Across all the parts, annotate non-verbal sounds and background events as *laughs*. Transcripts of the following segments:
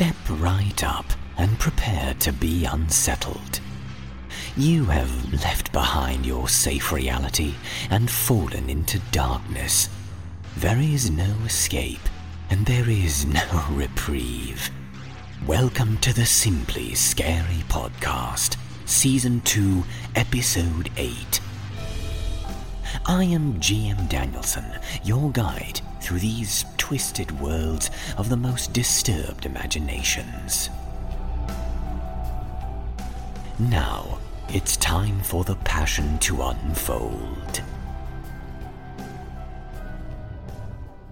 Step right up and prepare to be unsettled. You have left behind your safe reality and fallen into darkness. There is no escape, and there is no *laughs* reprieve. Welcome to the Simply Scary Podcast, Season 2, Episode 8. I am GM Danielson, your guide through these twisted worlds of the most disturbed imaginations. Now, it's time for the passion to unfold.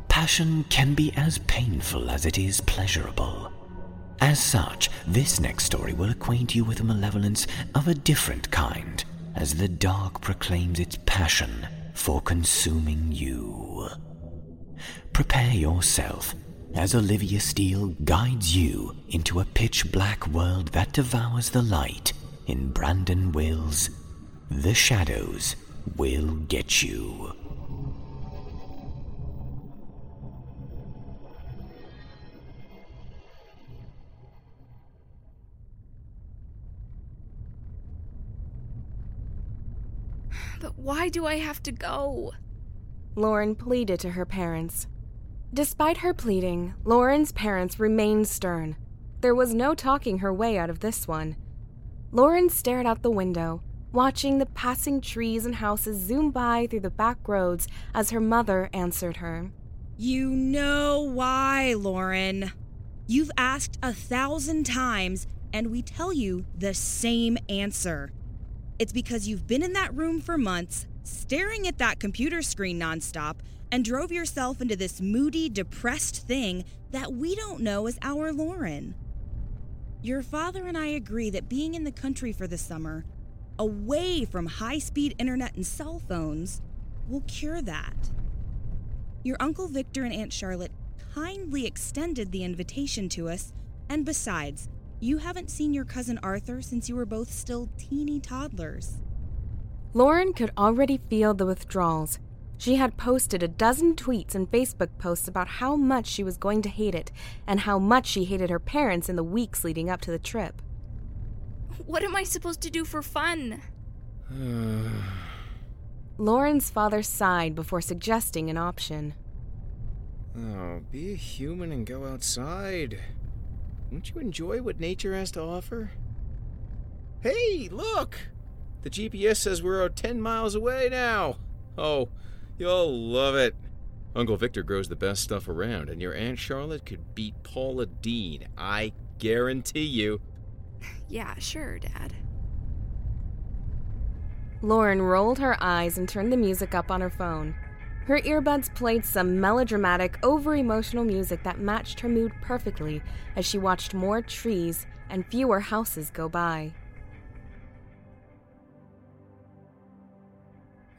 Passion can be as painful as it is pleasurable. As such, this next story will acquaint you with a malevolence of a different kind, as the dark proclaims its passion for consuming you. Prepare yourself as Olivia Steele guides you into a pitch black world that devours the light in Brandon Wills' The Shadows Will Get You. But why do I have to go? Lauren pleaded to her parents. Despite her pleading, Lauren's parents remained stern. There was no talking her way out of this one. Lauren stared out the window, watching the passing trees and houses zoom by through the back roads as her mother answered her. You know why, Lauren. You've asked a thousand times, and we tell you the same answer. It's because you've been in that room for months, staring at that computer screen nonstop, and drove yourself into this moody, depressed thing that we don't know as our Lauren. Your father and I agree that being in the country for the summer, away from high speed internet and cell phones, will cure that. Your Uncle Victor and Aunt Charlotte kindly extended the invitation to us, and besides, you haven't seen your cousin Arthur since you were both still teeny toddlers. Lauren could already feel the withdrawals. She had posted a dozen tweets and Facebook posts about how much she was going to hate it and how much she hated her parents in the weeks leading up to the trip. What am I supposed to do for fun? *sighs* Lauren's father sighed before suggesting an option. Oh, be a human and go outside. Won't you enjoy what nature has to offer? Hey, look! The GPS says we're 10 miles away now. Oh, you'll love it. Uncle Victor grows the best stuff around, and your Aunt Charlotte could beat Paula Deen. I guarantee you. *sighs* Yeah, sure, Dad. Lauren rolled her eyes and turned the music up on her phone. Her earbuds played some melodramatic, over emotional music that matched her mood perfectly as she watched more trees and fewer houses go by.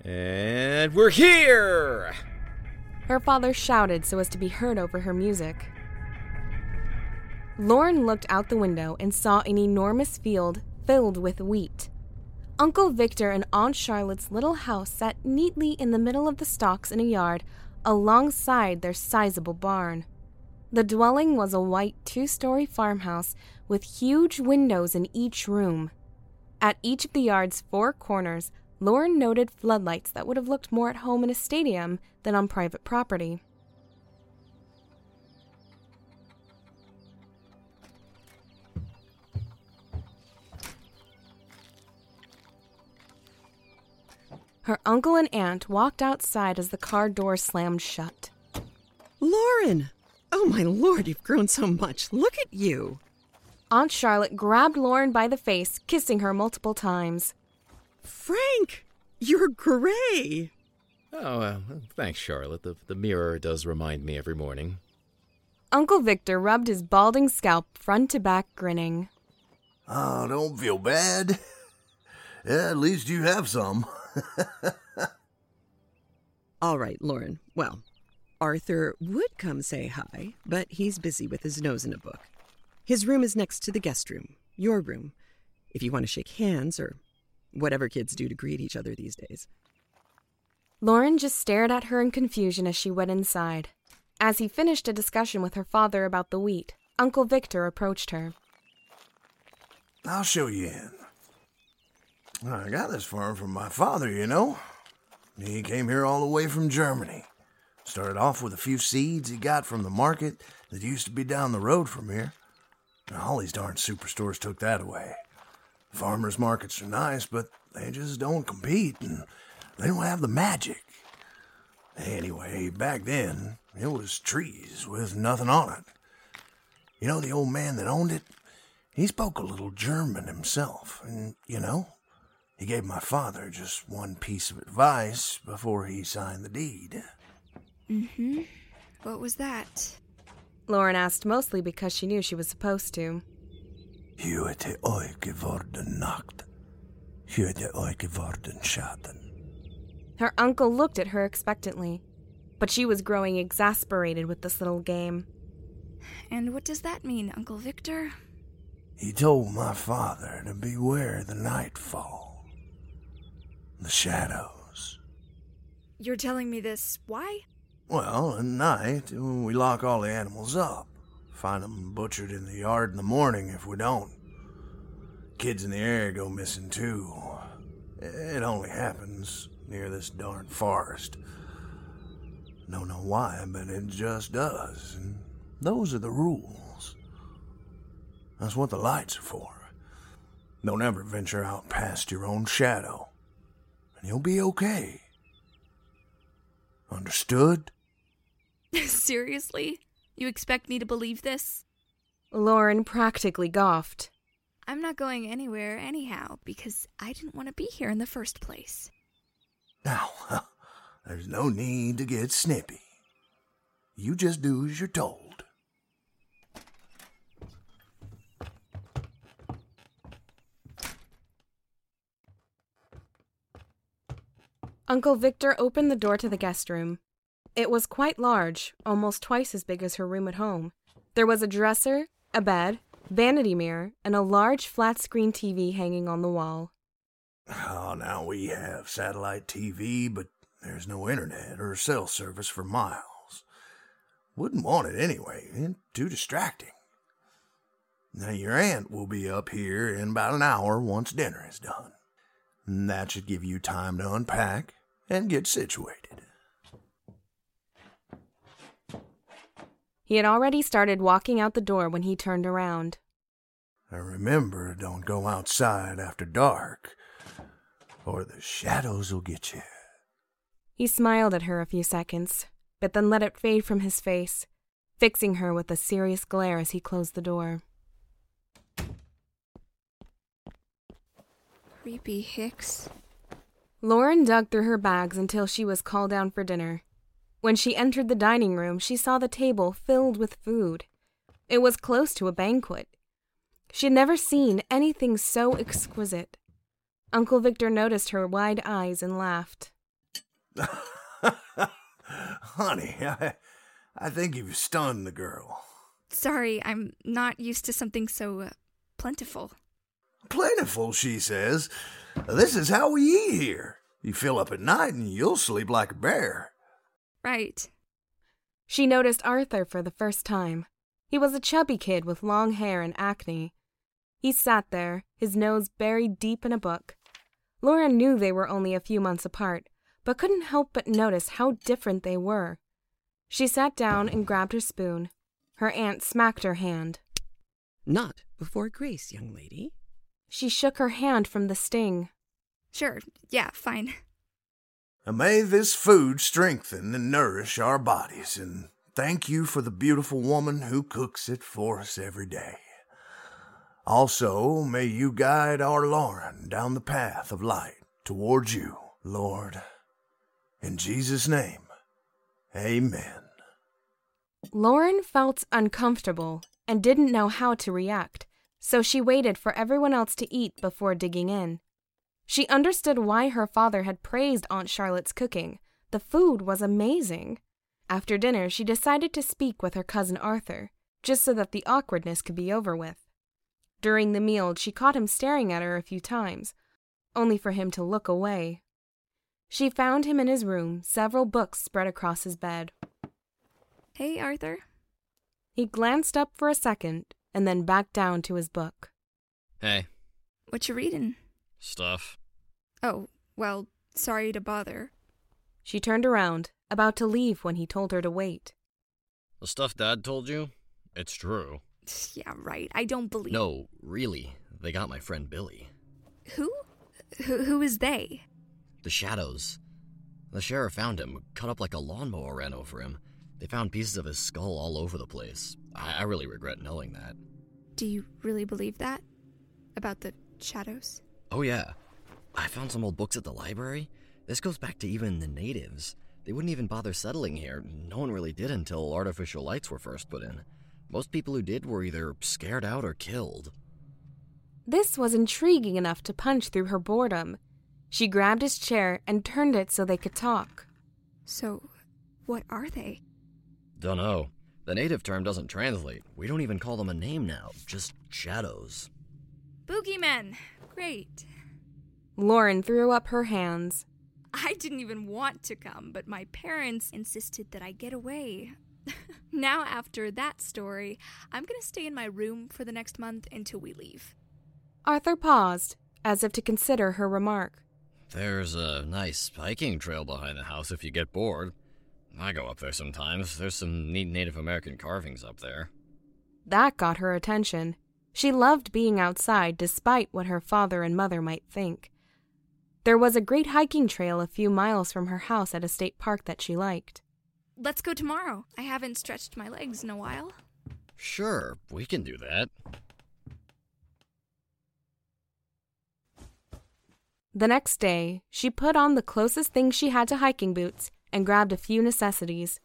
And we're here! Her father shouted so as to be heard over her music. Lauren looked out the window and saw an enormous field filled with wheat. Uncle Victor and Aunt Charlotte's little house sat neatly in the middle of the stalks in a yard alongside their sizable barn. The dwelling was a white two story farmhouse with huge windows in each room. At each of the yard's four corners, Lauren noted floodlights that would have looked more at home in a stadium than on private property. Her uncle and aunt walked outside as the car door slammed shut. Lauren! Oh, my lord, you've grown so much. Look at you. Aunt Charlotte grabbed Lauren by the face, kissing her multiple times. Frank, you're gray. Oh, uh, thanks, Charlotte. The, the mirror does remind me every morning. Uncle Victor rubbed his balding scalp front to back, grinning. Oh, don't feel bad. Yeah, *laughs* at least you have some. *laughs* All right, Lauren. Well, Arthur would come say hi, but he's busy with his nose in a book. His room is next to the guest room, your room, if you want to shake hands or whatever kids do to greet each other these days. Lauren just stared at her in confusion as she went inside. As he finished a discussion with her father about the wheat, Uncle Victor approached her. I'll show you in. I got this farm from my father, you know. He came here all the way from Germany. Started off with a few seeds he got from the market that used to be down the road from here. Now, all these darn superstores took that away. Farmers markets are nice, but they just don't compete, and they don't have the magic. Anyway, back then, it was trees with nothing on it. You know the old man that owned it? He spoke a little German himself, and, you know, he gave my father just one piece of advice before he signed the deed. Mm hmm. What was that? Lauren asked mostly because she knew she was supposed to. Hörte euch geworden Nacht. Hörte euch geworden Schatten. Her uncle looked at her expectantly, but she was growing exasperated with this little game. And what does that mean, Uncle Victor? He told my father to beware the nightfall. The shadows. You're telling me this. Why? Well, at night, we lock all the animals up. Find them butchered in the yard in the morning if we don't. Kids in the area go missing too. It only happens near this darn forest. Don't know why, but it just does. And those are the rules. That's what the lights are for. Don't ever venture out past your own shadow, and you'll be okay. Understood? *laughs* Seriously? You expect me to believe this? Lauren practically goughed. I'm not going anywhere anyhow because I didn't want to be here in the first place. Now, *laughs* there's no need to get snippy. You just do as you're told. Uncle Victor opened the door to the guest room. It was quite large, almost twice as big as her room at home. There was a dresser, a bed, vanity mirror, and a large flat screen TV hanging on the wall. Oh, now we have satellite TV, but there's no internet or cell service for miles. Wouldn't want it anyway, and too distracting. Now, your aunt will be up here in about an hour once dinner is done. That should give you time to unpack and get situated. He had already started walking out the door when he turned around. And remember, don't go outside after dark, or the shadows will get you. He smiled at her a few seconds, but then let it fade from his face, fixing her with a serious glare as he closed the door. Creepy Hicks. Lauren dug through her bags until she was called down for dinner. When she entered the dining room, she saw the table filled with food. It was close to a banquet. She had never seen anything so exquisite. Uncle Victor noticed her wide eyes and laughed. *laughs* Honey, I, I think you've stunned the girl. Sorry, I'm not used to something so uh, plentiful. Plentiful, she says. This is how we eat here. You fill up at night and you'll sleep like a bear. Right. She noticed Arthur for the first time. He was a chubby kid with long hair and acne. He sat there, his nose buried deep in a book. Laura knew they were only a few months apart, but couldn't help but notice how different they were. She sat down and grabbed her spoon. Her aunt smacked her hand. Not before Grace, young lady. She shook her hand from the sting. Sure, yeah, fine. And may this food strengthen and nourish our bodies, and thank you for the beautiful woman who cooks it for us every day. Also, may you guide our Lauren down the path of light towards you, Lord. In Jesus' name, amen. Lauren felt uncomfortable and didn't know how to react, so she waited for everyone else to eat before digging in. She understood why her father had praised Aunt Charlotte's cooking. The food was amazing. After dinner, she decided to speak with her cousin Arthur, just so that the awkwardness could be over with. During the meal, she caught him staring at her a few times, only for him to look away. She found him in his room, several books spread across his bed. Hey, Arthur. He glanced up for a second and then back down to his book. Hey. What you reading? Stuff. Oh, well, sorry to bother. She turned around, about to leave when he told her to wait. The stuff Dad told you? It's true. *sighs* Yeah, right. I don't believe. No, really. They got my friend Billy. Who? Who, who is they? The Shadows. The sheriff found him, cut up like a lawnmower ran over him. They found pieces of his skull all over the place. I, I really regret knowing that. Do you really believe that? About the shadows? Oh, yeah. I found some old books at the library. This goes back to even the natives. They wouldn't even bother settling here. No one really did until artificial lights were first put in. Most people who did were either scared out or killed. This was intriguing enough to punch through her boredom. She grabbed his chair and turned it so they could talk. So, what are they? Dunno. The native term doesn't translate. We don't even call them a name now, just shadows. Boogeymen! Great. Lauren threw up her hands. I didn't even want to come, but my parents insisted that I get away. *laughs* now, after that story, I'm gonna stay in my room for the next month until we leave. Arthur paused, as if to consider her remark. There's a nice hiking trail behind the house if you get bored. I go up there sometimes. There's some neat Native American carvings up there. That got her attention. She loved being outside despite what her father and mother might think. There was a great hiking trail a few miles from her house at a state park that she liked. Let's go tomorrow. I haven't stretched my legs in a while. Sure, we can do that. The next day, she put on the closest thing she had to hiking boots and grabbed a few necessities.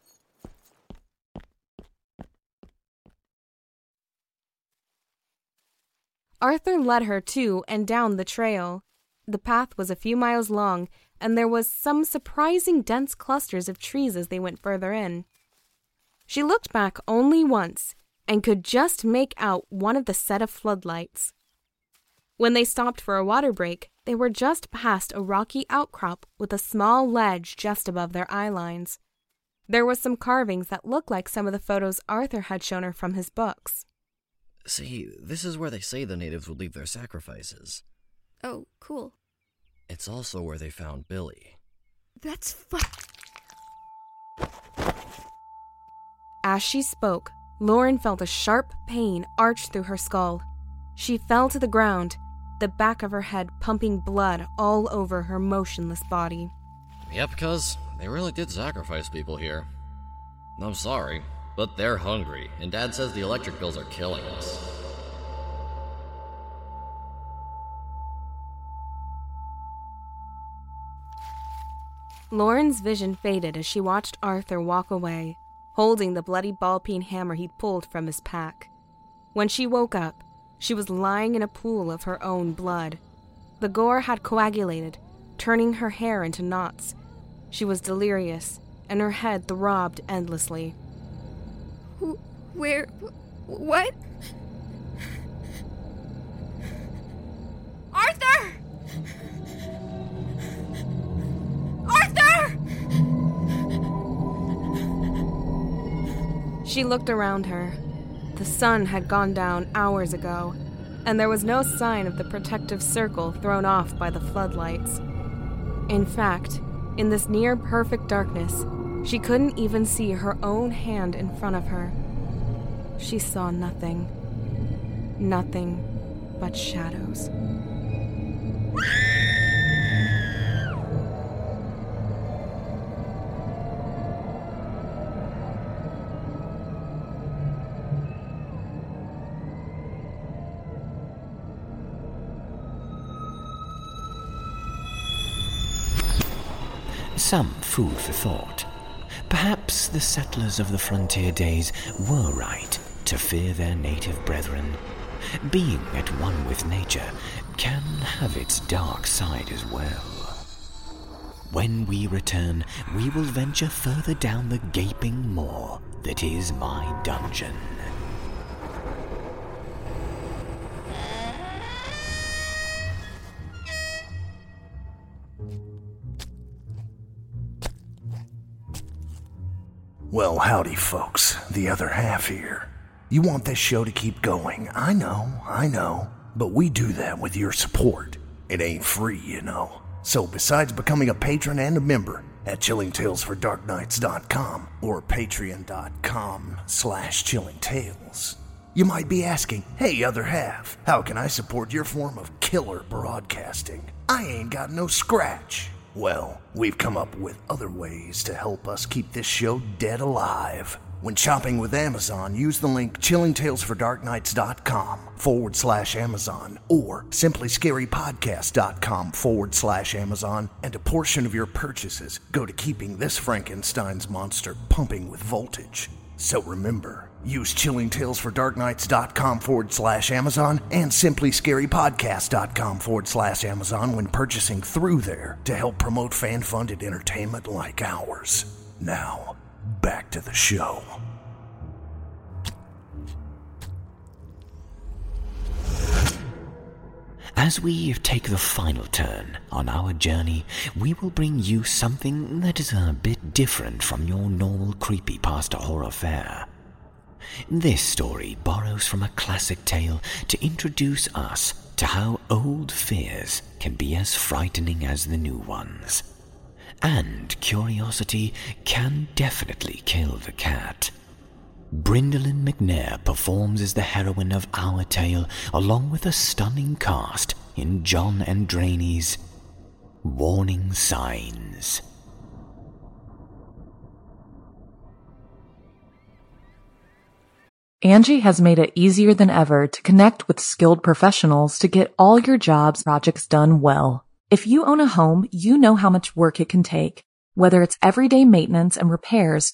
Arthur led her to and down the trail. The path was a few miles long, and there was some surprising dense clusters of trees as they went further in. She looked back only once and could just make out one of the set of floodlights. When they stopped for a water break, they were just past a rocky outcrop with a small ledge just above their eye lines. There were some carvings that looked like some of the photos Arthur had shown her from his books. See, this is where they say the natives would leave their sacrifices. Oh, cool. It's also where they found Billy. That's fu- As she spoke, Lauren felt a sharp pain arch through her skull. She fell to the ground, the back of her head pumping blood all over her motionless body. Yep, cuz they really did sacrifice people here. I'm sorry, but they're hungry, and Dad says the electric bills are killing us. Lauren's vision faded as she watched Arthur walk away, holding the bloody ball peen hammer he'd pulled from his pack. When she woke up, she was lying in a pool of her own blood. The gore had coagulated, turning her hair into knots. She was delirious, and her head throbbed endlessly. Where? What? She looked around her. The sun had gone down hours ago, and there was no sign of the protective circle thrown off by the floodlights. In fact, in this near perfect darkness, she couldn't even see her own hand in front of her. She saw nothing. Nothing but shadows. Some food for thought. Perhaps the settlers of the frontier days were right to fear their native brethren. Being at one with nature can have its dark side as well. When we return, we will venture further down the gaping maw that is my dungeon. Well, howdy, folks. The other half here. You want this show to keep going. I know, I know. But we do that with your support. It ain't free, you know. So, besides becoming a patron and a member at chillingtalesfordarknights.com or patreon.com slash chillingtales, you might be asking, hey, other half, how can I support your form of killer broadcasting? I ain't got no scratch. Well, we've come up with other ways to help us keep this show dead alive. When shopping with Amazon, use the link chillingtalesfordarknights.com forward slash Amazon or simplyscarypodcast.com forward slash Amazon, and a portion of your purchases go to keeping this Frankenstein's monster pumping with voltage. So remember, use chillingtalesfordarknights.com forward slash Amazon and simplyscarypodcast.com forward slash Amazon when purchasing through there to help promote fan funded entertainment like ours. Now, back to the show. As we take the final turn on our journey, we will bring you something that is a bit different from your normal creepypasta horror fare. This story borrows from a classic tale to introduce us to how old fears can be as frightening as the new ones. And curiosity can definitely kill the cat. Brindalyn McNair performs as the heroine of our tale, along with a stunning cast in John Andrani's Warning Signs. Angie has made it easier than ever to connect with skilled professionals to get all your jobs projects done well. If you own a home, you know how much work it can take, whether it's everyday maintenance and repairs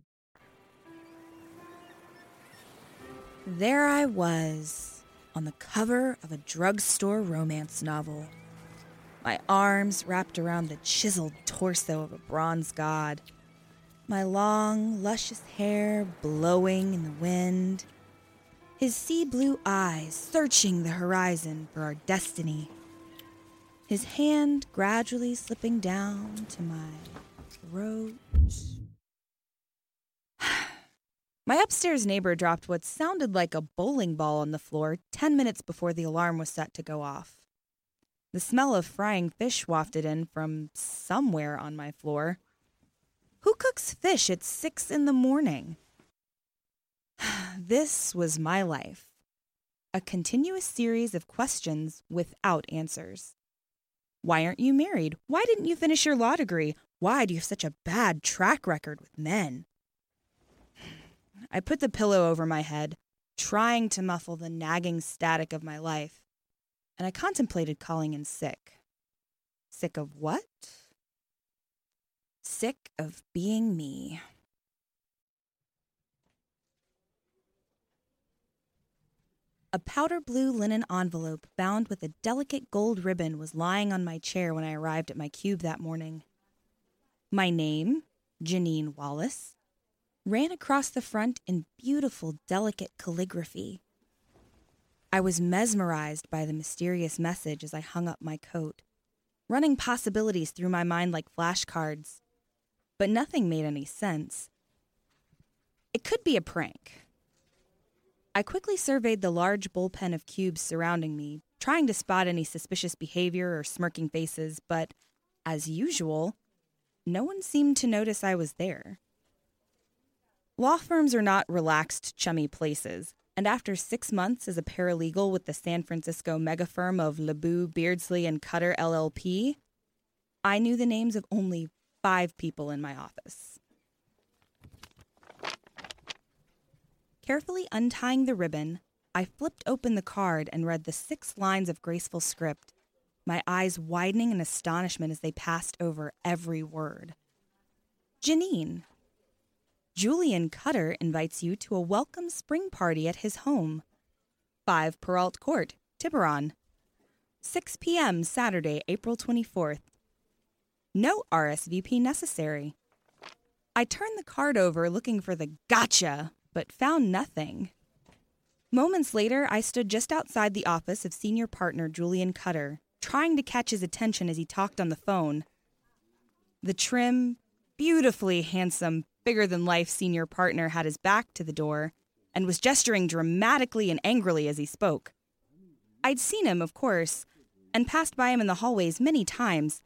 There I was, on the cover of a drugstore romance novel. My arms wrapped around the chiseled torso of a bronze god. My long, luscious hair blowing in the wind. His sea blue eyes searching the horizon for our destiny. his hand gradually slipping down to my throat. *sighs* *sighs* My upstairs neighbor dropped what sounded like a bowling ball on the floor 10 minutes before the alarm was set to go off. The smell of frying fish wafted in from somewhere on my floor. Who cooks fish at 6 in the morning? *sighs* this was my life a continuous series of questions without answers. Why aren't you married? Why didn't you finish your law degree? Why do you have such a bad track record with men? I put the pillow over my head, trying to muffle the nagging static of my life, and I contemplated calling in sick. Sick of what? Sick of being me. A powder blue linen envelope bound with a delicate gold ribbon was lying on my chair when I arrived at my cube that morning. My name, Janine Wallace, ran across the front in beautiful, delicate calligraphy. I was mesmerized by the mysterious message as I hung up my coat, running possibilities through my mind like flashcards. But nothing made any sense. It could be a prank. I quickly surveyed the large bullpen of cubes surrounding me, trying to spot any suspicious behavior or smirking faces, but, as usual, no one seemed to notice I was there. Law firms are not relaxed, chummy places, and after six months as a paralegal with the San Francisco mega firm of LeBoux, Beardsley, and Cutter LLP, I knew the names of only five people in my office. Carefully untying the ribbon, I flipped open the card and read the six lines of graceful script, my eyes widening in astonishment as they passed over every word. Janine, Julian Cutter invites you to a welcome spring party at his home. 5 Peralt Court, Tiburon. 6 p.m. Saturday, April 24th. No RSVP necessary. I turned the card over looking for the gotcha but found nothing. Moments later, I stood just outside the office of senior partner Julian Cutter, trying to catch his attention as he talked on the phone. The trim, beautifully handsome, bigger than life senior partner had his back to the door and was gesturing dramatically and angrily as he spoke. I'd seen him, of course, and passed by him in the hallways many times,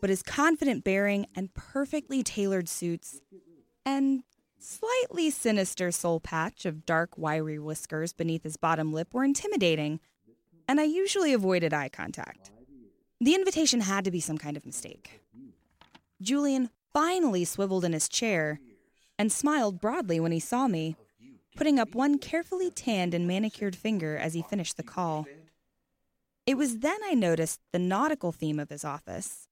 but his confident bearing and perfectly tailored suits and slightly sinister soul patch of dark, wiry whiskers beneath his bottom lip were intimidating, and I usually avoided eye contact. The invitation had to be some kind of mistake. Julian finally swiveled in his chair and smiled broadly when he saw me, putting up one carefully tanned and manicured finger as he finished the call. It was then I noticed the nautical theme of his office.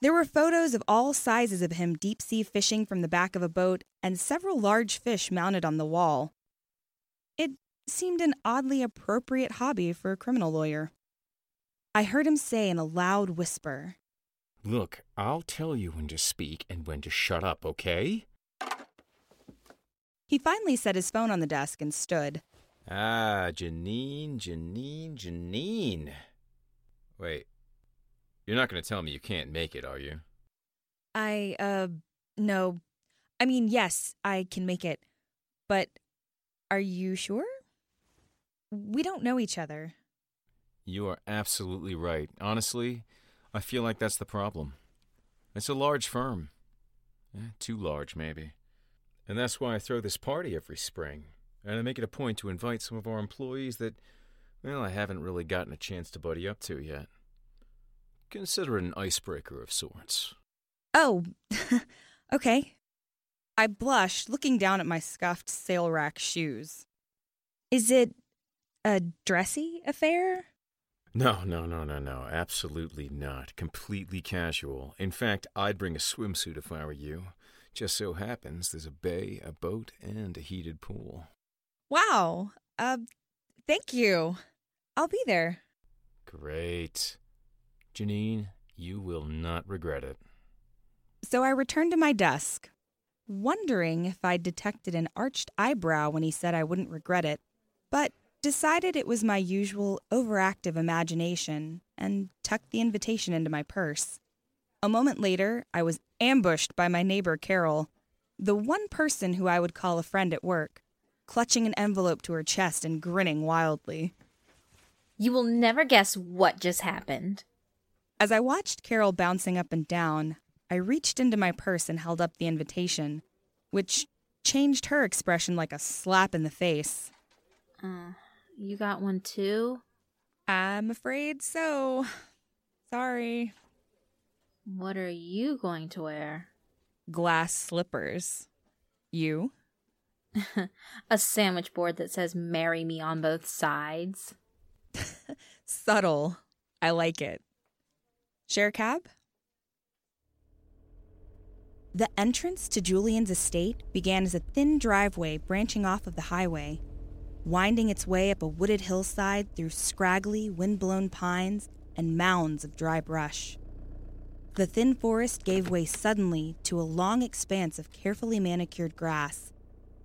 There were photos of all sizes of him deep sea fishing from the back of a boat and several large fish mounted on the wall. It seemed an oddly appropriate hobby for a criminal lawyer. I heard him say in a loud whisper Look, I'll tell you when to speak and when to shut up, okay? He finally set his phone on the desk and stood. Ah, Janine, Janine, Janine. Wait, you're not going to tell me you can't make it, are you? I, uh, no. I mean, yes, I can make it. But are you sure? We don't know each other. You are absolutely right. Honestly, I feel like that's the problem. It's a large firm. Eh, too large, maybe. And that's why I throw this party every spring. And I make it a point to invite some of our employees that, well, I haven't really gotten a chance to buddy up to yet. Consider it an icebreaker of sorts. Oh, *laughs* okay. I blushed, looking down at my scuffed sale rack shoes. Is it a dressy affair? No, no, no, no, no. Absolutely not. Completely casual. In fact, I'd bring a swimsuit if I were you. Just so happens there's a bay, a boat, and a heated pool. Wow. Uh, thank you. I'll be there. Great. Janine, you will not regret it. So I returned to my desk, wondering if I'd detected an arched eyebrow when he said I wouldn't regret it, but decided it was my usual overactive imagination and tucked the invitation into my purse. A moment later, I was ambushed by my neighbor Carol, the one person who I would call a friend at work, clutching an envelope to her chest and grinning wildly. You will never guess what just happened. As I watched Carol bouncing up and down, I reached into my purse and held up the invitation, which changed her expression like a slap in the face. Uh, you got one too? I'm afraid so. Sorry. What are you going to wear? Glass slippers. You? *laughs* a sandwich board that says marry me on both sides. *laughs* Subtle. I like it. Share a cab? The entrance to Julian's estate began as a thin driveway branching off of the highway, winding its way up a wooded hillside through scraggly, wind-blown pines and mounds of dry brush. The thin forest gave way suddenly to a long expanse of carefully manicured grass,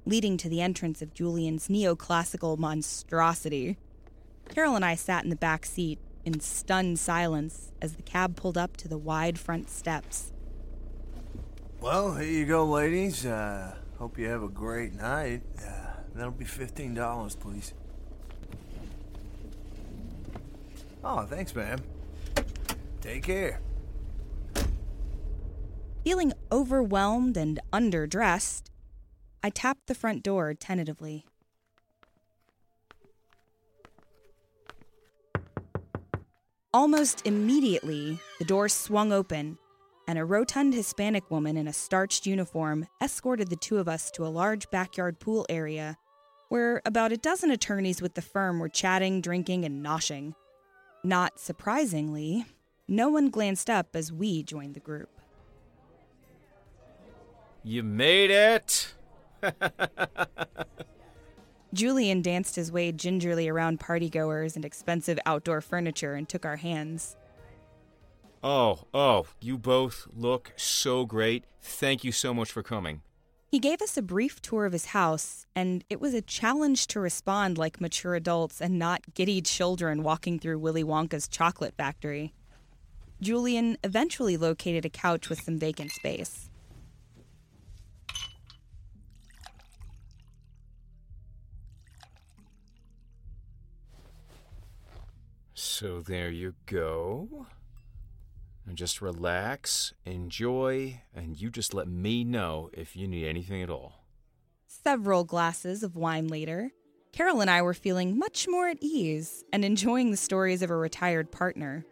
leading to the entrance of Julian's neoclassical monstrosity. Carol and I sat in the back seat in stunned silence as the cab pulled up to the wide front steps. Well, here you go, ladies. Uh, hope you have a great night. Uh, that'll be $15, please. Oh, thanks, ma'am. Take care. Feeling overwhelmed and underdressed, I tapped the front door tentatively. Almost immediately, the door swung open, and a rotund Hispanic woman in a starched uniform escorted the two of us to a large backyard pool area where about a dozen attorneys with the firm were chatting, drinking, and noshing. Not surprisingly, no one glanced up as we joined the group. You made it! *laughs* Julian danced his way gingerly around partygoers and expensive outdoor furniture and took our hands. Oh, oh, you both look so great. Thank you so much for coming. He gave us a brief tour of his house, and it was a challenge to respond like mature adults and not giddy children walking through Willy Wonka's chocolate factory. Julian eventually located a couch with some vacant space. So there you go. And just relax, enjoy, and you just let me know if you need anything at all. Several glasses of wine later, Carol and I were feeling much more at ease and enjoying the stories of a retired partner.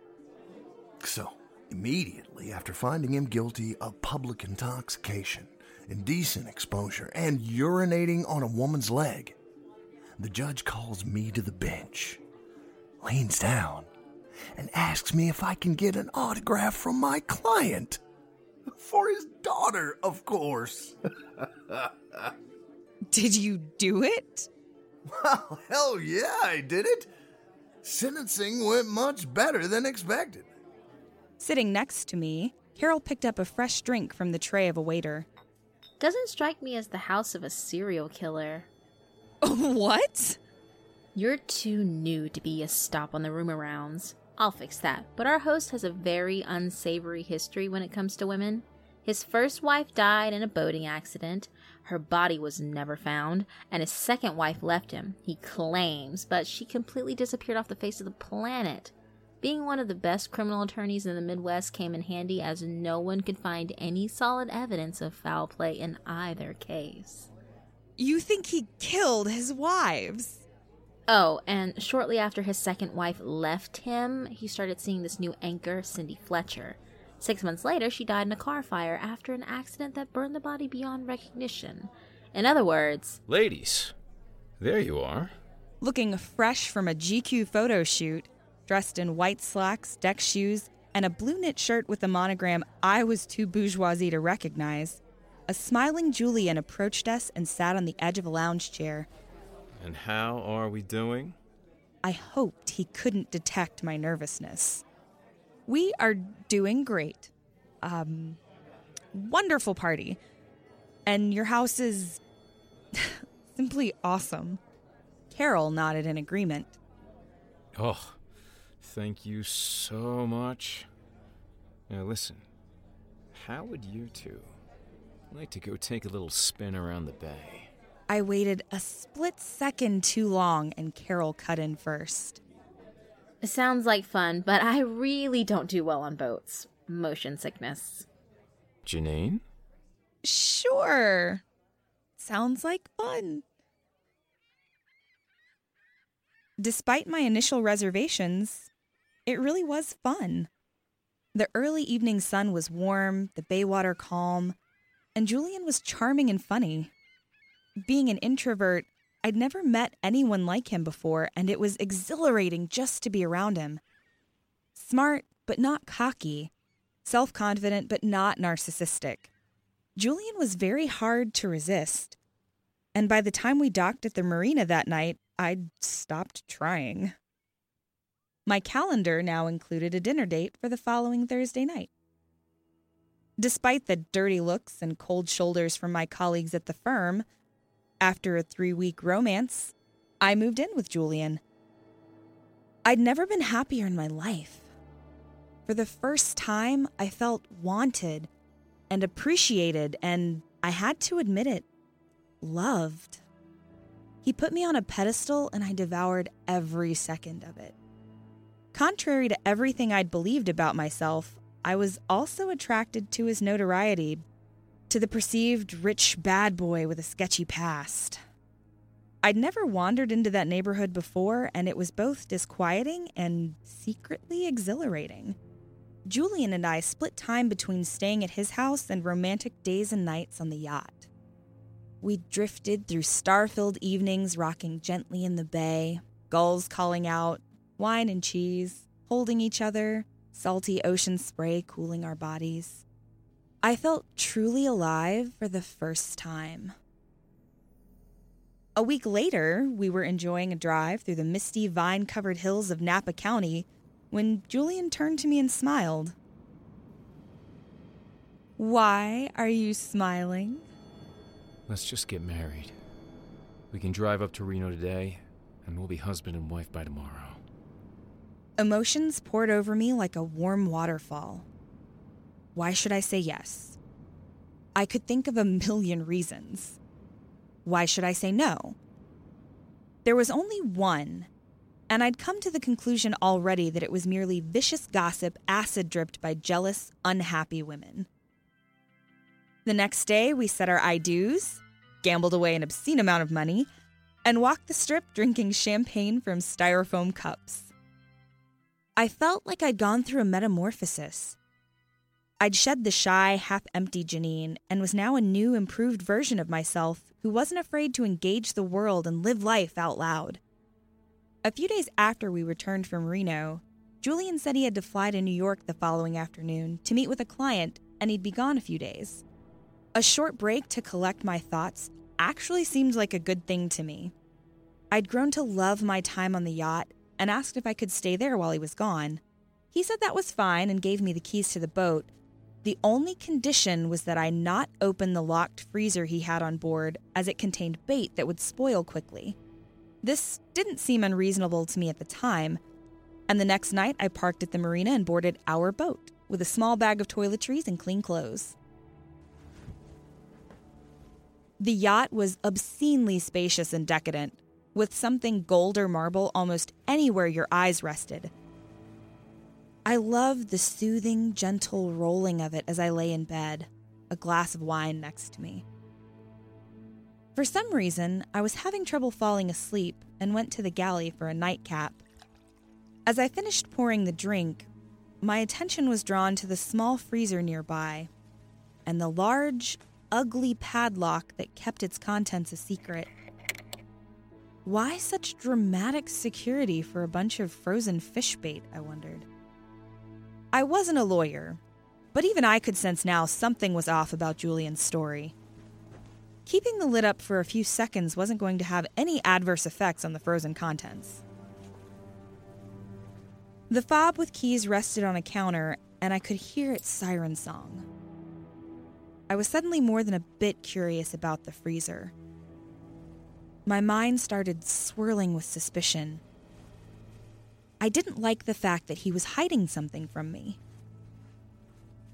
So, immediately after finding him guilty of public intoxication, indecent exposure, and urinating on a woman's leg, the judge calls me to the bench, leans down, and asks me if I can get an autograph from my client. For his daughter, of course. *laughs* Did you do it? Well, hell yeah, I did it. Sentencing went much better than expected. Sitting next to me, Carol picked up a fresh drink from the tray of a waiter. Doesn't strike me as the house of a serial killer. *laughs* what? You're too new to be a stop on the rumor rounds. I'll fix that. But our host has a very unsavory history when it comes to women. His first wife died in a boating accident. Her body was never found, and his second wife left him, he claims, but she completely disappeared off the face of the planet. Being one of the best criminal attorneys in the Midwest came in handy as no one could find any solid evidence of foul play in either case. You think he killed his wives? Oh, and shortly after his second wife left him, he started seeing this new anchor, Cindy Fletcher. Six months later, she died in a car fire after an accident that burned the body beyond recognition. In other words, Ladies, there you are. Looking fresh from a GQ photo shoot, dressed in white slacks, deck shoes, and a blue knit shirt with a monogram I was too bourgeoisie to recognize, a smiling Julian approached us and sat on the edge of a lounge chair. And how are we doing? I hoped he couldn't detect my nervousness. We are doing great. Um, wonderful party. And your house is *laughs* simply awesome. Carol nodded in agreement. Oh, thank you so much. Now listen, how would you two like to go take a little spin around the bay? I waited a split second too long and Carol cut in first. Sounds like fun, but I really don't do well on boats. Motion sickness. Janine? Sure. Sounds like fun. Despite my initial reservations, it really was fun. The early evening sun was warm, the bay water calm, and Julian was charming and funny. Being an introvert, I'd never met anyone like him before, and it was exhilarating just to be around him. Smart, but not cocky. Self confident, but not narcissistic. Julian was very hard to resist. And by the time we docked at the marina that night, I'd stopped trying. My calendar now included a dinner date for the following Thursday night. Despite the dirty looks and cold shoulders from my colleagues at the firm, after a three week romance, I moved in with Julian. I'd never been happier in my life. For the first time, I felt wanted and appreciated, and I had to admit it, loved. He put me on a pedestal, and I devoured every second of it. Contrary to everything I'd believed about myself, I was also attracted to his notoriety, to the perceived rich bad boy with a sketchy past. I'd never wandered into that neighborhood before, and it was both disquieting and secretly exhilarating. Julian and I split time between staying at his house and romantic days and nights on the yacht. We drifted through star filled evenings, rocking gently in the bay, gulls calling out, wine and cheese, holding each other, salty ocean spray cooling our bodies. I felt truly alive for the first time. A week later, we were enjoying a drive through the misty, vine covered hills of Napa County when Julian turned to me and smiled. Why are you smiling? Let's just get married. We can drive up to Reno today, and we'll be husband and wife by tomorrow. Emotions poured over me like a warm waterfall. Why should I say yes? I could think of a million reasons. Why should I say no? There was only one, and I'd come to the conclusion already that it was merely vicious gossip acid dripped by jealous, unhappy women. The next day, we set our I do's, gambled away an obscene amount of money, and walked the strip drinking champagne from styrofoam cups. I felt like I'd gone through a metamorphosis. I'd shed the shy, half empty Janine and was now a new, improved version of myself who wasn't afraid to engage the world and live life out loud. A few days after we returned from Reno, Julian said he had to fly to New York the following afternoon to meet with a client and he'd be gone a few days. A short break to collect my thoughts actually seemed like a good thing to me. I'd grown to love my time on the yacht and asked if I could stay there while he was gone. He said that was fine and gave me the keys to the boat, the only condition was that I not open the locked freezer he had on board, as it contained bait that would spoil quickly. This didn't seem unreasonable to me at the time, and the next night I parked at the marina and boarded our boat with a small bag of toiletries and clean clothes. The yacht was obscenely spacious and decadent, with something gold or marble almost anywhere your eyes rested. I loved the soothing, gentle rolling of it as I lay in bed, a glass of wine next to me. For some reason, I was having trouble falling asleep and went to the galley for a nightcap. As I finished pouring the drink, my attention was drawn to the small freezer nearby and the large, ugly padlock that kept its contents a secret. Why such dramatic security for a bunch of frozen fish bait, I wondered. I wasn't a lawyer, but even I could sense now something was off about Julian's story. Keeping the lid up for a few seconds wasn't going to have any adverse effects on the frozen contents. The fob with keys rested on a counter, and I could hear its siren song. I was suddenly more than a bit curious about the freezer. My mind started swirling with suspicion. I didn't like the fact that he was hiding something from me.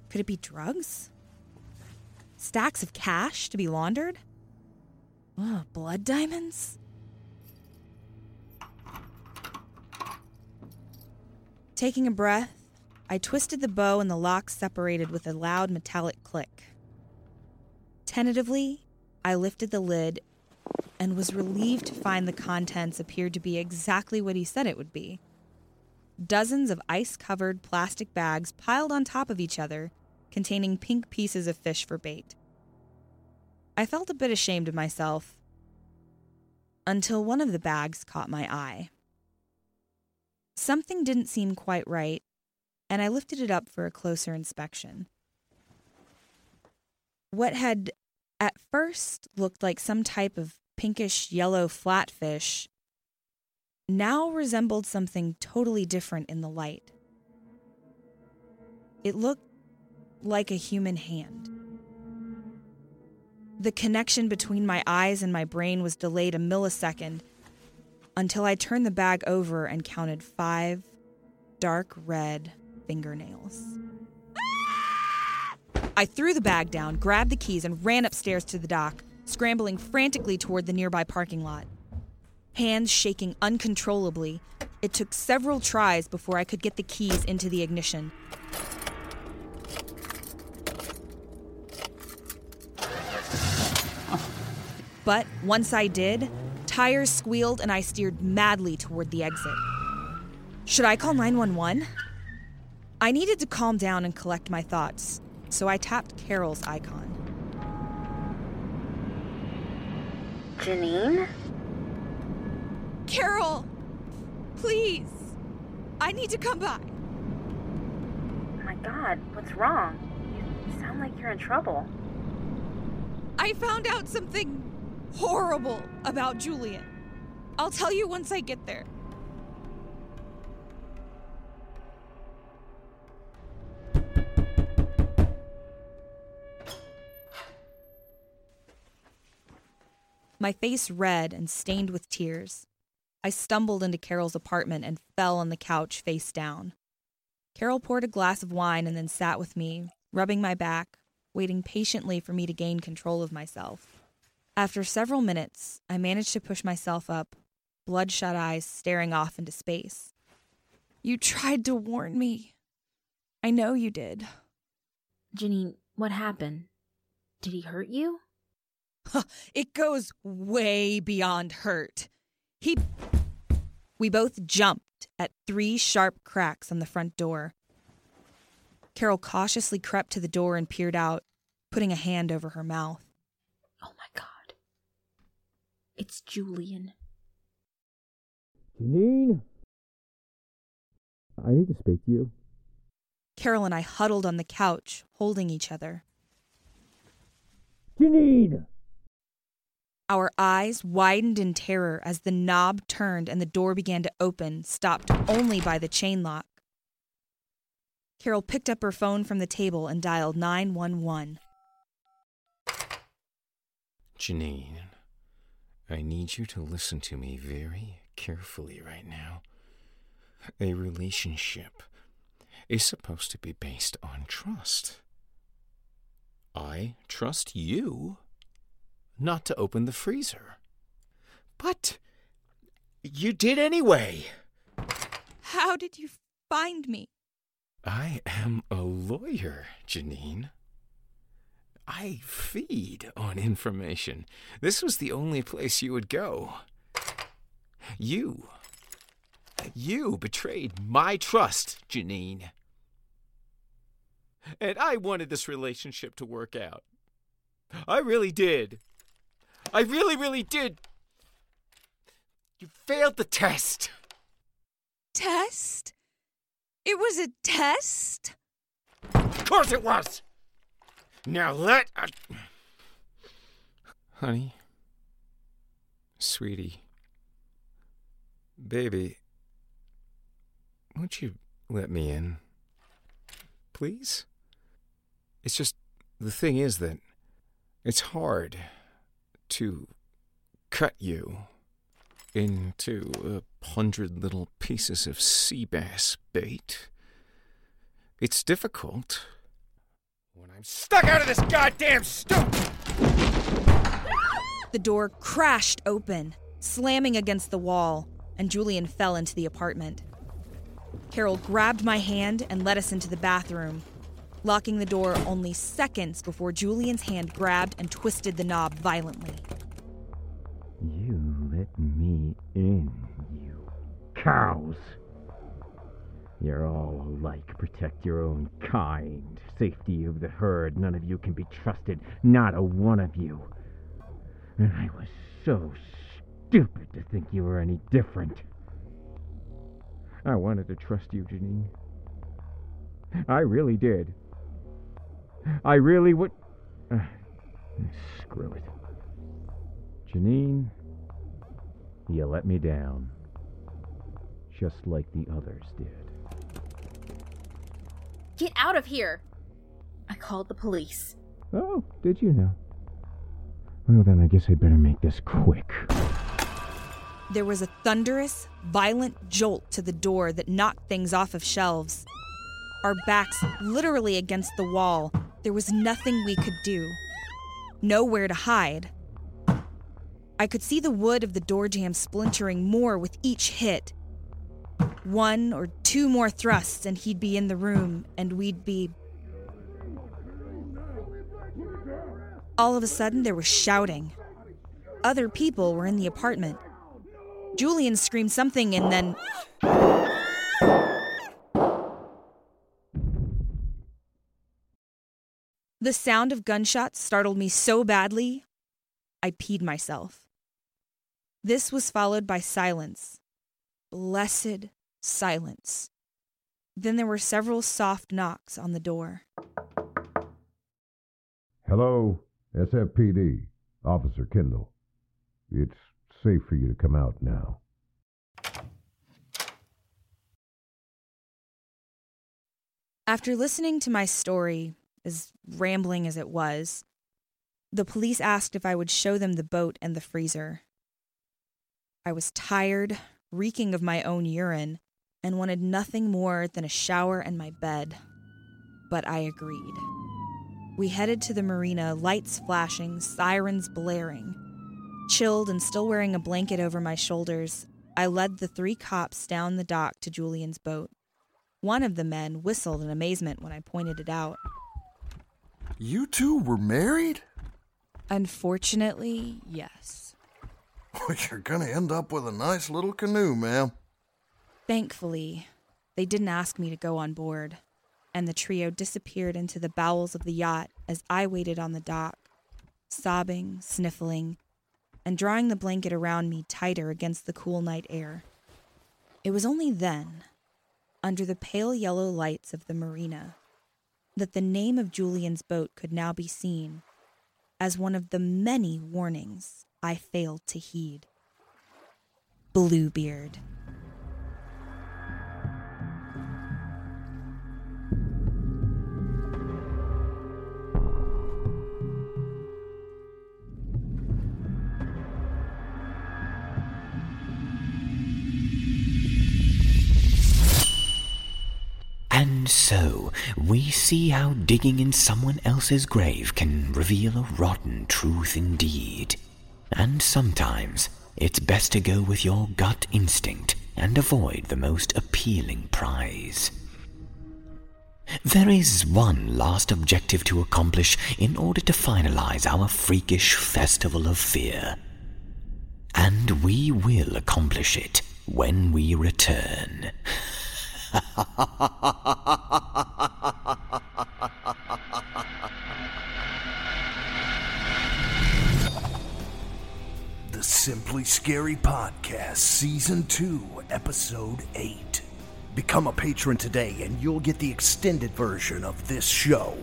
Could it be drugs? Stacks of cash to be laundered? Oh, blood diamonds? Taking a breath, I twisted the bow and the lock separated with a loud metallic click. Tentatively, I lifted the lid and was relieved to find the contents appeared to be exactly what he said it would be. Dozens of ice covered plastic bags piled on top of each other, containing pink pieces of fish for bait. I felt a bit ashamed of myself until one of the bags caught my eye. Something didn't seem quite right, and I lifted it up for a closer inspection. What had at first looked like some type of pinkish yellow flatfish now resembled something totally different in the light. It looked like a human hand. The connection between my eyes and my brain was delayed a millisecond until I turned the bag over and counted five dark red fingernails. I threw the bag down, grabbed the keys, and ran upstairs to the dock, scrambling frantically toward the nearby parking lot. Hands shaking uncontrollably, it took several tries before I could get the keys into the ignition. But once I did, tires squealed and I steered madly toward the exit. Should I call 911? I needed to calm down and collect my thoughts, so I tapped Carol's icon. Janine? Carol! Please! I need to come back. Oh my god, what's wrong? You sound like you're in trouble. I found out something horrible about Julian. I'll tell you once I get there. My face red and stained with tears. I stumbled into Carol's apartment and fell on the couch face down. Carol poured a glass of wine and then sat with me, rubbing my back, waiting patiently for me to gain control of myself. After several minutes, I managed to push myself up, bloodshot eyes staring off into space. You tried to warn me. I know you did. Janine, what happened? Did he hurt you? *laughs* it goes way beyond hurt. He. We both jumped at three sharp cracks on the front door. Carol cautiously crept to the door and peered out, putting a hand over her mouth. Oh my god. It's Julian. Janine? I need to speak to you. Carol and I huddled on the couch, holding each other. Janine! Our eyes widened in terror as the knob turned and the door began to open, stopped only by the chain lock. Carol picked up her phone from the table and dialed 911. Janine, I need you to listen to me very carefully right now. A relationship is supposed to be based on trust. I trust you not to open the freezer. But you did anyway. How did you find me? I am a lawyer, Janine. I feed on information. This was the only place you would go. You. You betrayed my trust, Janine. And I wanted this relationship to work out. I really did. I really, really did. You failed the test. Test? It was a test? Of course it was. Now let. Uh... Honey. Sweetie. Baby. Won't you let me in? Please? It's just. The thing is that. It's hard to cut you into a hundred little pieces of sea bass bait. It's difficult when I'm stuck out of this goddamn stoop. The door crashed open, slamming against the wall, and Julian fell into the apartment. Carol grabbed my hand and led us into the bathroom, locking the door only seconds before Julian's hand grabbed and twisted the knob violently. You let me in, you cows. You're all alike. Protect your own kind. Safety of the herd. None of you can be trusted. Not a one of you. And I was so stupid to think you were any different. I wanted to trust you, Janine. I really did. I really would. Uh, screw it. Janine, you let me down. Just like the others did. Get out of here! I called the police. Oh, did you know? Well, then I guess I'd better make this quick. There was a thunderous, violent jolt to the door that knocked things off of shelves. Our backs literally against the wall, there was nothing we could do. Nowhere to hide. I could see the wood of the door jamb splintering more with each hit. One or two more thrusts, and he'd be in the room, and we'd be. All of a sudden, there was shouting. Other people were in the apartment. Julian screamed something, and then. The sound of gunshots startled me so badly, I peed myself. This was followed by silence. Blessed silence. Then there were several soft knocks on the door. Hello, SFPD, Officer Kendall. It's safe for you to come out now. After listening to my story, as rambling as it was, the police asked if I would show them the boat and the freezer. I was tired, reeking of my own urine, and wanted nothing more than a shower and my bed. But I agreed. We headed to the marina, lights flashing, sirens blaring. Chilled and still wearing a blanket over my shoulders, I led the three cops down the dock to Julian's boat. One of the men whistled in amazement when I pointed it out. You two were married? Unfortunately, yes. *laughs* Well, you're gonna end up with a nice little canoe, ma'am. Thankfully, they didn't ask me to go on board, and the trio disappeared into the bowels of the yacht as I waited on the dock, sobbing, sniffling, and drawing the blanket around me tighter against the cool night air. It was only then, under the pale yellow lights of the marina, that the name of Julian's boat could now be seen as one of the many warnings I failed to heed. Bluebeard. So, we see how digging in someone else's grave can reveal a rotten truth indeed. And sometimes, it's best to go with your gut instinct and avoid the most appealing prize. There is one last objective to accomplish in order to finalize our freakish festival of fear. And we will accomplish it when we return. *laughs* *laughs* The Simply Scary Podcast, Season 2, Episode 8. Become a patron today and you'll get the extended version of this show.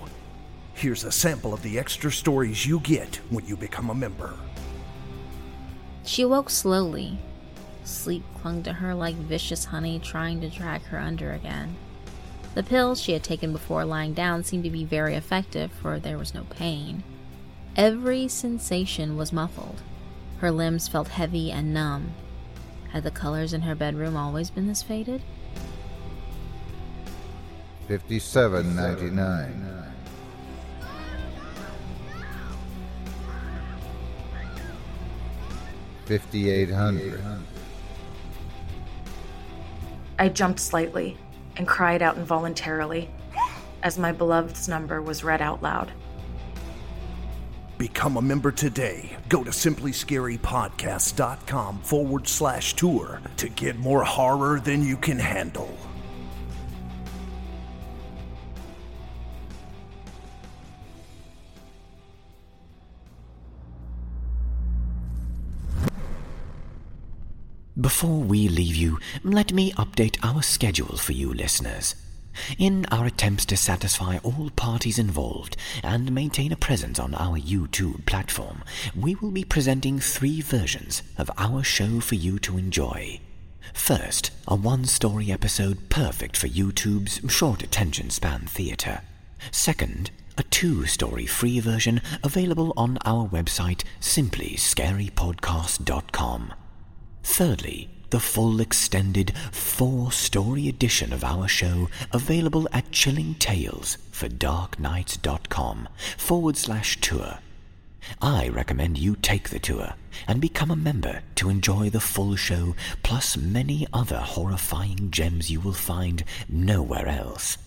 Here's a sample of the extra stories you get when you become a member. She awoke slowly. Sleep clung to her like vicious honey, trying to drag her under again. The pills she had taken before lying down seemed to be very effective, for there was no pain. Every sensation was muffled. Her limbs felt heavy and numb. Had the colors in her bedroom always been this faded? 57.99 5800 I jumped slightly and cried out involuntarily as my beloved's number was read out loud. Become a member today. Go to simplyscarypodcast.com forward slash tour to get more horror than you can handle. Before we leave you, let me update our schedule for you listeners. In our attempts to satisfy all parties involved and maintain a presence on our YouTube platform, we will be presenting three versions of our show for you to enjoy. First, a one story episode perfect for YouTube's short attention span theater. Second, a two story free version available on our website simplyscarypodcast.com. Thirdly, the full extended four story edition of our show available at Chilling Tales for darknights.com forward slash tour. I recommend you take the tour and become a member to enjoy the full show plus many other horrifying gems you will find nowhere else.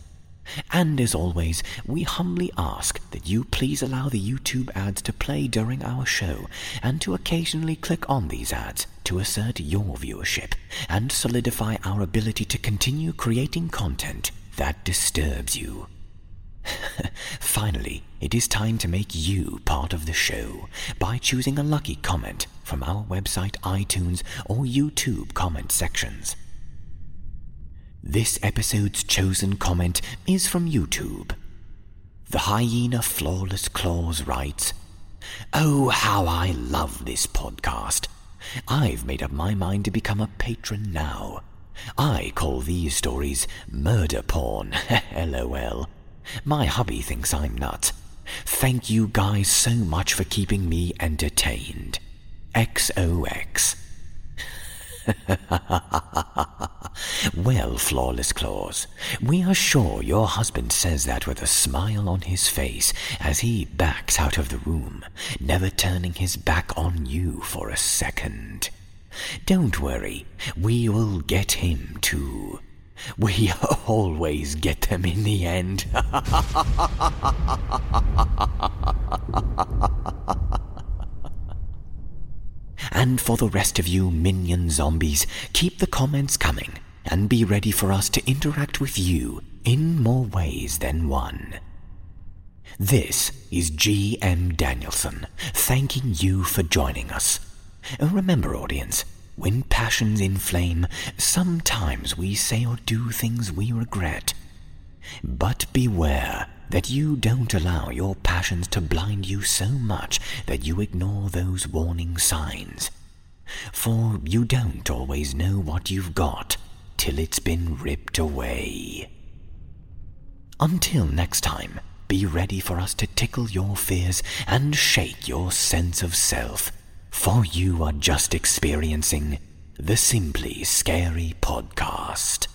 And as always, we humbly ask that you please allow the YouTube ads to play during our show and to occasionally click on these ads to assert your viewership and solidify our ability to continue creating content that disturbs you. *laughs* Finally, it is time to make you part of the show by choosing a lucky comment from our website, iTunes, or YouTube comment sections. This episode's chosen comment is from YouTube. The hyena Flawless Claws writes, Oh, how I love this podcast. I've made up my mind to become a patron now. I call these stories murder porn, *laughs* lol. My hubby thinks I'm nuts. Thank you guys so much for keeping me entertained. XOX. *laughs* well, Flawless Claws, we are sure your husband says that with a smile on his face as he backs out of the room, never turning his back on you for a second. Don't worry, we will get him too. We *laughs* always get them in the end. *laughs* and for the rest of you minion zombies, keep the comments coming and be ready for us to interact with you in more ways than one. This is G.M. Danielson, thanking you for joining us. Remember, audience, when passions inflame, sometimes we say or do things we regret. But beware that you don't allow your passions to blind you so much that you ignore those warning signs. For you don't always know what you've got till it's been ripped away. Until next time, be ready for us to tickle your fears and shake your sense of self, for you are just experiencing the Simply Scary Podcast.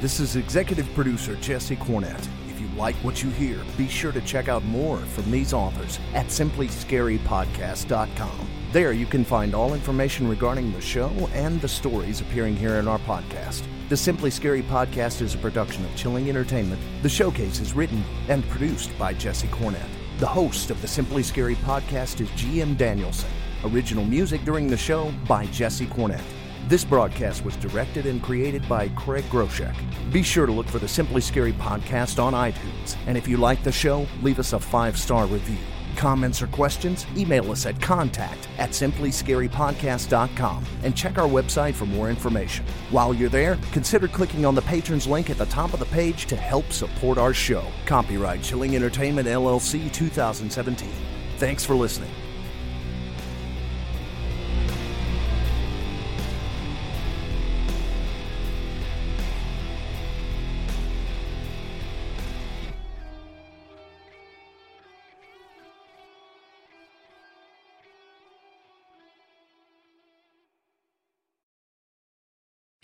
This is executive producer Jesse Cornett. If you like what you hear, be sure to check out more from these authors at simplyscarypodcast.com. There you can find all information regarding the show and the stories appearing here in our podcast. The Simply Scary podcast is a production of Chilling Entertainment. The showcase is written and produced by Jesse Cornett. The host of the Simply Scary podcast is GM Danielson. Original music during the show by Jesse Cornett. This broadcast was directed and created by Craig Groshek. Be sure to look for the Simply Scary podcast on iTunes. And if you like the show, leave us a five star review. Comments or questions? Email us at contact at simplyscarypodcast.com and check our website for more information. While you're there, consider clicking on the patrons link at the top of the page to help support our show. Copyright Chilling Entertainment LLC 2017. Thanks for listening.